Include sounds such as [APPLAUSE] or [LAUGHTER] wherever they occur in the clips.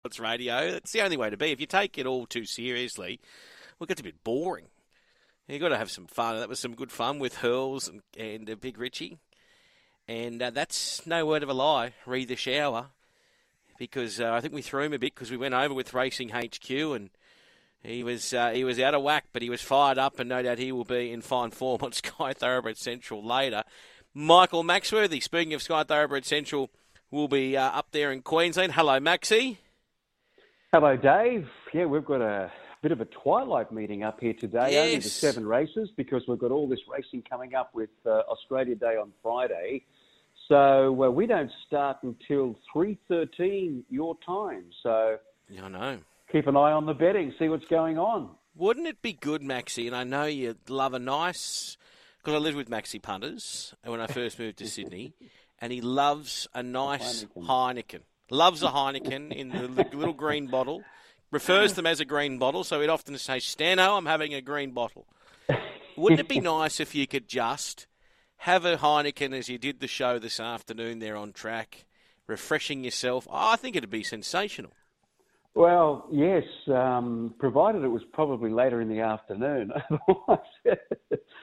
Sports Radio. That's the only way to be. If you take it all too seriously, well, it gets a bit boring. You've got to have some fun. That was some good fun with Hurls and, and uh, Big Richie. And uh, that's no word of a lie. Read the shower. Because uh, I think we threw him a bit because we went over with Racing HQ and he was uh, he was out of whack, but he was fired up, and no doubt he will be in fine form [LAUGHS] on Sky Thoroughbred Central later. Michael Maxworthy, speaking of Sky Thoroughbred Central, will be uh, up there in Queensland. Hello, Maxie. Hello, Dave. Yeah, we've got a bit of a twilight meeting up here today, yes. only the seven races, because we've got all this racing coming up with uh, Australia Day on Friday. So uh, we don't start until 3.13 your time. So I know. Keep an eye on the betting, see what's going on. Wouldn't it be good, Maxie? And I know you love a nice, because I lived with Maxie punters when I first moved to Sydney, [LAUGHS] and he loves a nice Heineken. Heineken. Loves a Heineken in the little green bottle. Refers to them as a green bottle, so he'd often say, Stano, I'm having a green bottle. Wouldn't it be nice if you could just have a Heineken as you did the show this afternoon there on track, refreshing yourself? Oh, I think it'd be sensational. Well, yes, um, provided it was probably later in the afternoon. [LAUGHS] Otherwise,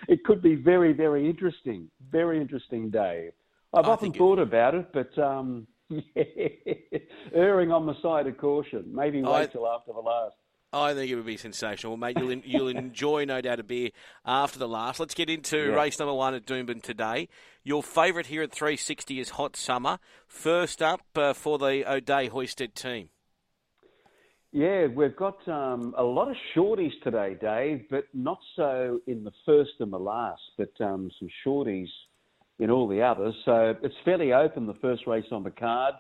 it could be very, very interesting. Very interesting day. I've I often thought it... about it, but um, [LAUGHS] erring on the side of caution. Maybe wait I... till after the last. I think it would be sensational, mate. You'll you'll [LAUGHS] enjoy, no doubt, a beer after the last. Let's get into yeah. race number one at Doomben today. Your favourite here at 360 is Hot Summer. First up uh, for the O'Dea Hoysted team. Yeah, we've got um, a lot of shorties today, Dave, but not so in the first and the last, but um, some shorties in all the others. So it's fairly open, the first race on the card.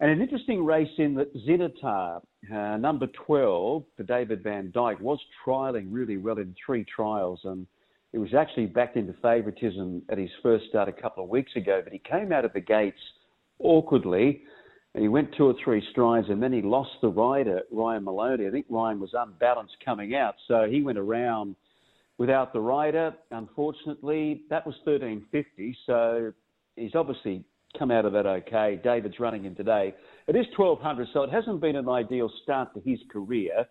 And an interesting race in that Zinitar, uh, number 12, for David Vandyke, was trialling really well in three trials. And it was actually backed into favouritism at his first start a couple of weeks ago, but he came out of the gates awkwardly and he went two or three strides and then he lost the rider, Ryan Maloney. I think Ryan was unbalanced coming out, so he went around without the rider. Unfortunately, that was 1350, so he's obviously come out of that okay. David's running him today. It is 1200, so it hasn't been an ideal start to his career.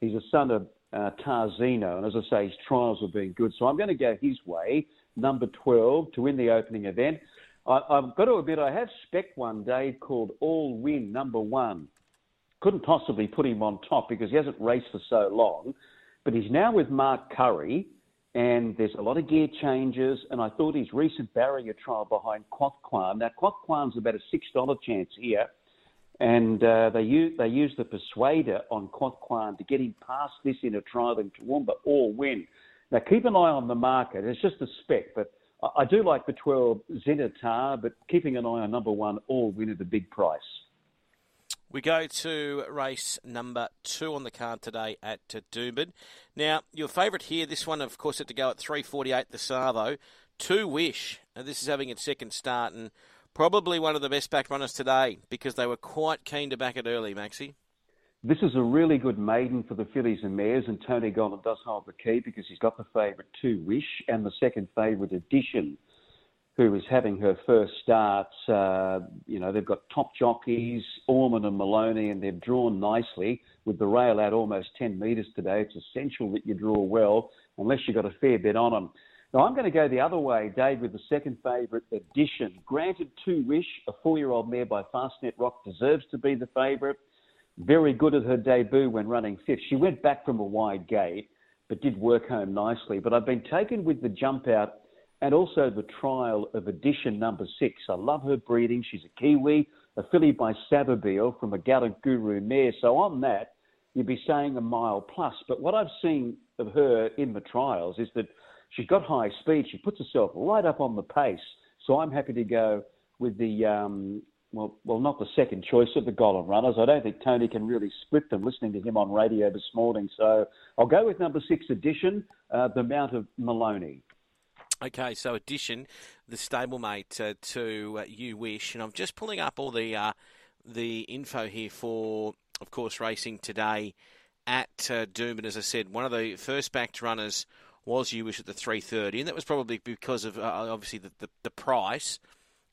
He's a son of uh, Tarzino, and as I say, his trials have been good. So I'm going to go his way, number 12, to win the opening event. I, have got to admit, I have spec one, Dave, called All Win Number One. Couldn't possibly put him on top because he hasn't raced for so long, but he's now with Mark Currie, and there's a lot of gear changes. And I thought his recent barrier trial behind Quothquan. Now Quothquan's about a six dollar chance here, and uh, they use they use the Persuader on Quothquan to get him past this in a trial in Toowoomba. All win. Now keep an eye on the market. It's just a spec, but I do like the 12 Zenitar, but keeping an eye on number one, all win at a big price. We go to race number two on the card today at Doomben. Now, your favourite here, this one, of course, had to go at 3.48 the Savo. Two Wish. Now, this is having its second start and probably one of the best back runners today because they were quite keen to back it early, Maxie. This is a really good maiden for the fillies and mares, and Tony Gollan does hold the key because he's got the favourite Two Wish and the second favourite Edition, who is having her first start. Uh, you know, they've got top jockeys, Orman and Maloney, and they've drawn nicely with the rail out almost 10 metres today. It's essential that you draw well, unless you've got a fair bit on them. Now, I'm going to go the other way, Dave, with the second favourite, addition. Granted, Two Wish, a four-year-old mare by Fastnet Rock, deserves to be the favourite very good at her debut when running fifth. She went back from a wide gate, but did work home nicely. But I've been taken with the jump out and also the trial of edition number six. I love her breeding. She's a Kiwi, a filly by Savabeel from a Gallant Guru mare. So on that, you'd be saying a mile plus. But what I've seen of her in the trials is that she's got high speed. She puts herself right up on the pace. So I'm happy to go with the um, well, well, not the second choice of the Gollan runners. I don't think Tony can really split them. Listening to him on radio this morning, so I'll go with number six edition, uh, the Mount of Maloney. Okay, so addition, the stablemate uh, to uh, You Wish, and I'm just pulling up all the uh, the info here for, of course, racing today at uh, Doomben. As I said, one of the first backed runners was You Wish at the 3:30, and that was probably because of uh, obviously the, the, the price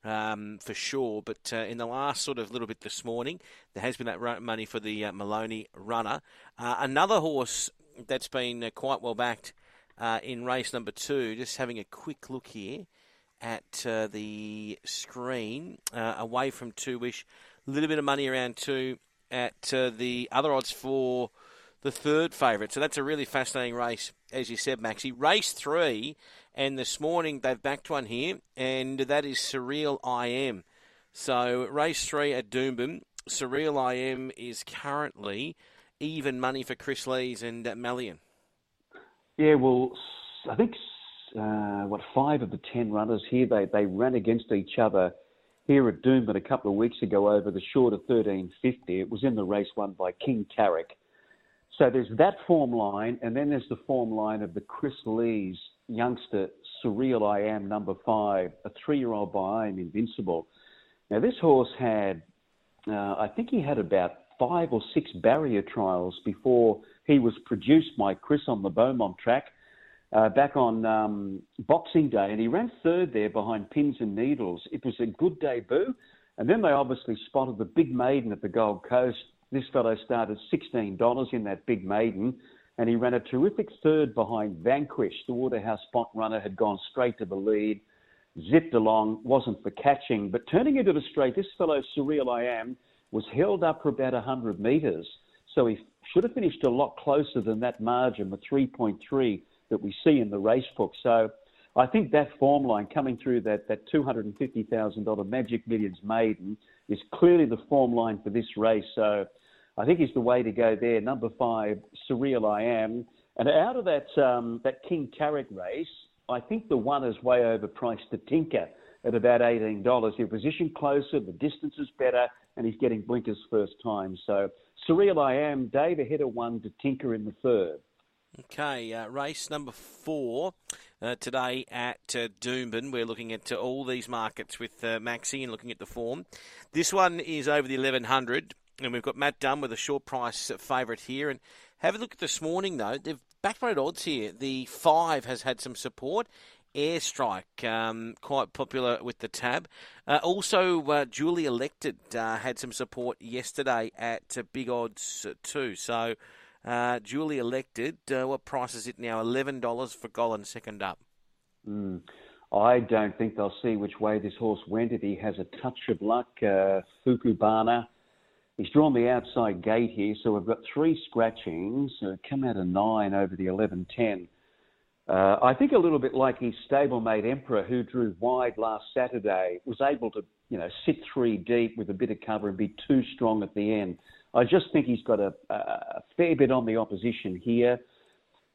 um, for sure. But uh, in the last sort of little bit this morning, there has been that money for the uh, Maloney runner. Another horse that's been quite well backed uh, in race number two. Just having a quick look here at uh, the screen, away from two wish, a little bit of money around two at the other odds for the third favourite. So that's a really fascinating race, as you said, Maxie. Race three, and this morning they've backed one here, and that is Surreal I Am. So race three at Doomben, Surreal I Am is currently even money for Chris Lees and uh, Mallyon. Yeah, well, I think uh, what five of the ten runners here they they ran against each other here at Doomben a couple of weeks ago over the short of 1350. It was in the race won by King Tarek. So there's that form line, and then there's the form line of the Chris Lees youngster, Surreal I Am, number five, a three-year-old by I Am Invincible. Now this horse had, uh, I think he had about five or six barrier trials before he was produced by Chris on the Beaumont track uh, back on um, Boxing Day, and he ran third there behind Pins and Needles. It was a good debut, and then they obviously spotted the big maiden at the Gold Coast this fellow started $16 in that big maiden, and he ran a terrific third behind Vanquish. The Waterhouse spot runner had gone straight to the lead, zipped along, wasn't for catching. But turning into the straight, this fellow, Surreal I Am, was held up for about 100 metres. So he should have finished a lot closer than that margin, the 3.3 that we see in the race book. So I think that form line coming through that, that $250,000 Magic Millions maiden is clearly the form line for this race. So I think he's the way to go there. Number five, Surreal I Am. And out of that um, that King Tarek race, I think the one is way overpriced to Tinker at about $18. He's positioned closer, the distance is better, and he's getting blinkers first time. So Surreal I Am, Dave ahead of one to Tinker in the third. Okay, uh, race number four uh, today at uh, Doomben. We're looking at uh, all these markets with uh, Maxi and looking at the form. This one is over the 1100, and we've got Matt Dunn with a short price favourite here. And have a look at this morning, though. They've backroad odds here. The five has had some support. Airstrike, um, quite popular with the tab. Uh, also, uh, Duly Elected uh, had some support yesterday at uh, big odds too. So, uh, duly elected. Uh, what price is it now? Eleven dollars for Gollan second up. Mm. I don't think they'll see which way this horse went. If he has a touch of luck, uh, Fukubana. He's drawn the outside gate here, so we've got three scratchings. Uh, come out of nine over the 11-10. Uh, I think a little bit like his stablemate Emperor, who drew wide last Saturday, was able to, you know, sit three deep with a bit of cover and be too strong at the end. I just think he's got a, a fair bit on the opposition here.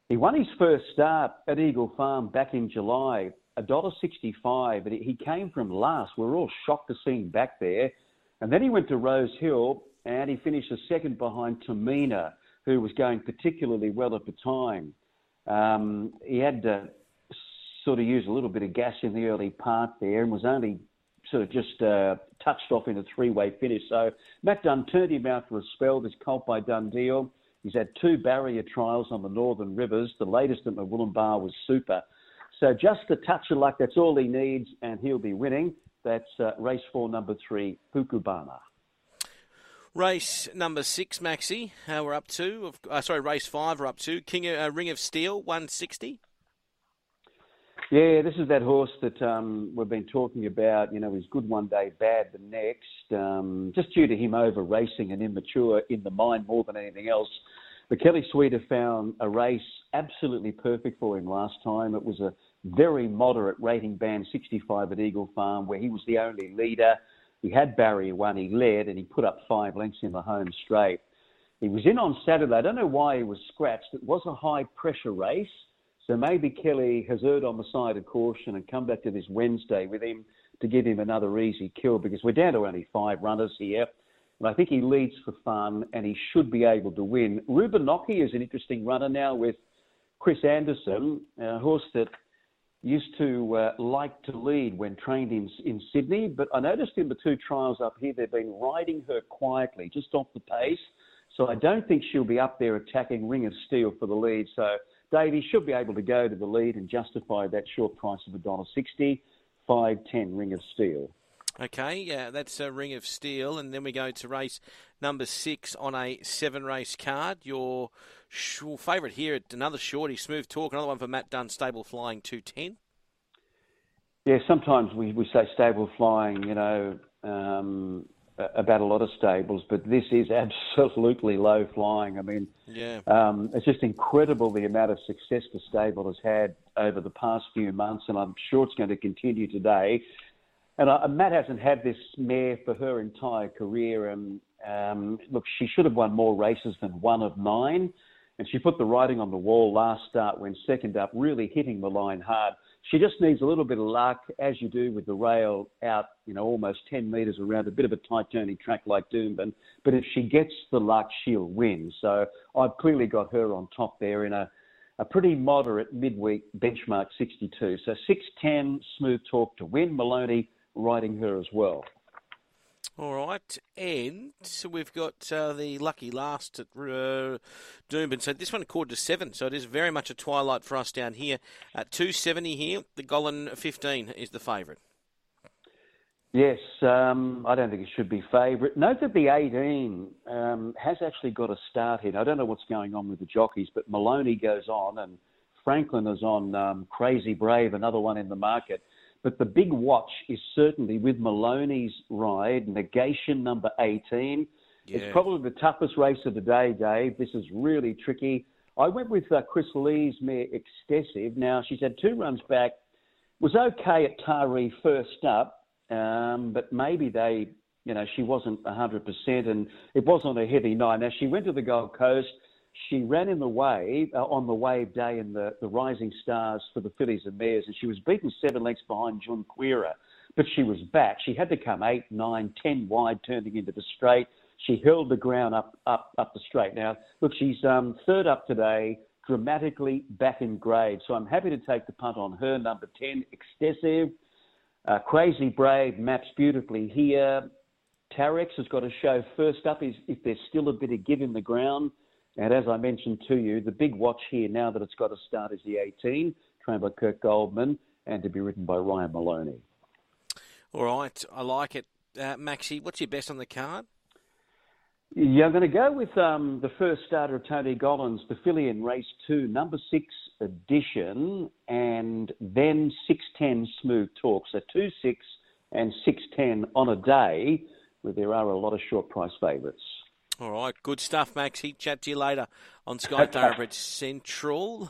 He won his first start at Eagle Farm back in July, $1.65, and he came from last. We are all shocked to see him back there. And then he went to Rose Hill and he finished a second behind Tamina, who was going particularly well at the time. Um, he had to sort of use a little bit of gas in the early part there and was only sort of just uh, touched off in a three-way finish. So Matt Dunn turned him out for a spell, this colt by Dundeal. He's had two barrier trials on the Northern Rivers. The latest at Bar was super. So just a touch of luck, that's all he needs, and he'll be winning. That's uh, race four, number three, Fukubana. Race number six, Maxi, uh, we're up to. Uh, sorry, race five, we're up to. King uh, Ring of Steel, 160. Yeah, this is that horse that um, we've been talking about. You know, he's good one day, bad the next. Um, just due to him over racing and immature in the mind more than anything else. But Kelly Schweida found a race absolutely perfect for him last time. It was a very moderate rating band, 65 at Eagle Farm, where he was the only leader. He had barrier one, he led, and he put up five lengths in the home straight. He was in on Saturday. I don't know why he was scratched. It was a high pressure race. So maybe Kelly has erred on the side of caution and come back to this Wednesday with him to give him another easy kill because we're down to only five runners here. And I think he leads for fun and he should be able to win. Ruben Nocky is an interesting runner now with Chris Anderson, a horse that used to uh, like to lead when trained in, in Sydney. But I noticed in the two trials up here, they've been riding her quietly, just off the pace. So I don't think she'll be up there attacking Ring of Steel for the lead. So Davey should be able to go to the lead and justify that short price of $1.60, 510 Ring of Steel. Okay, yeah, that's a Ring of Steel, and then we go to race number six on a seven-race card. Your sh- favourite here, another shorty, Smooth Talk, another one for Matt Dunn, Stable Flying two ten. Yeah, sometimes we, we say stable flying, you know, um, about a lot of stables, but this is [LAUGHS] absolutely low flying. I mean, yeah, um, it's just incredible the amount of success the stable has had over the past few months, and I'm sure it's going to continue today. And uh, Matt hasn't had this mare for her entire career, and um, look, she should have won more races than one of nine. And she put the writing on the wall last start when second up, really hitting the line hard. She just needs a little bit of luck, as you do with the rail out, you know, almost 10 metres around a bit of a tight turning track like Doomben. But if she gets the luck, she'll win. So I've clearly got her on top there in a, a pretty moderate midweek benchmark 62. So 610 smooth talk to win. Maloney riding her as well. All right, and so we've got uh, the lucky last at uh, Doomben. So this one accorded to seven, so it is very much a twilight for us down here. At 270 here, the Gollan 15 is the favourite. Yes, um, I don't think it should be favourite. Note that the 18 um, has actually got a start here. I don't know what's going on with the jockeys, but Maloney goes on and Franklin is on um, Crazy Brave, another one in the market. But the big watch is certainly with Maloney's ride, negation number 18. Yeah. It's probably the toughest race of the day, Dave. This is really tricky. I went with uh, Chris Lees' mare Excessive. Now, she's had two runs back. Was okay at Taree first up, um, but maybe they, you know, she wasn't 100%, and it was on a heavy night. Now, she went to the Gold Coast. She ran in the wave uh, on the wave day in the, the Rising Stars for the Fillies and Mares, and she was beaten seven lengths behind John Queera. But she was back. She had to come eight, nine, ten wide, turning into the straight. She held the ground up up up the straight. Now, look, she's um, third up today, dramatically back in grade. So I'm happy to take the punt on her. Number ten, Excessive. Uh, Crazy Brave maps beautifully here. Tarex has got to show first up is if there's still a bit of give in the ground. And as I mentioned to you, the big watch here now that it's got to start is the 18, trained by Kirk Goldman, and to be written by Ryan Maloney. All right, I like it. Uh, Maxie, what's your best on the card? Yeah, I'm going to go with um, the first starter of Tony Gollan's, the filly in race two, number six edition, and then 610 smooth talk. So 2 6 and 610 on a day, where there are a lot of short price favourites. All right, good stuff, Maxie. Chat to you later on Sky Thoroughbred Central.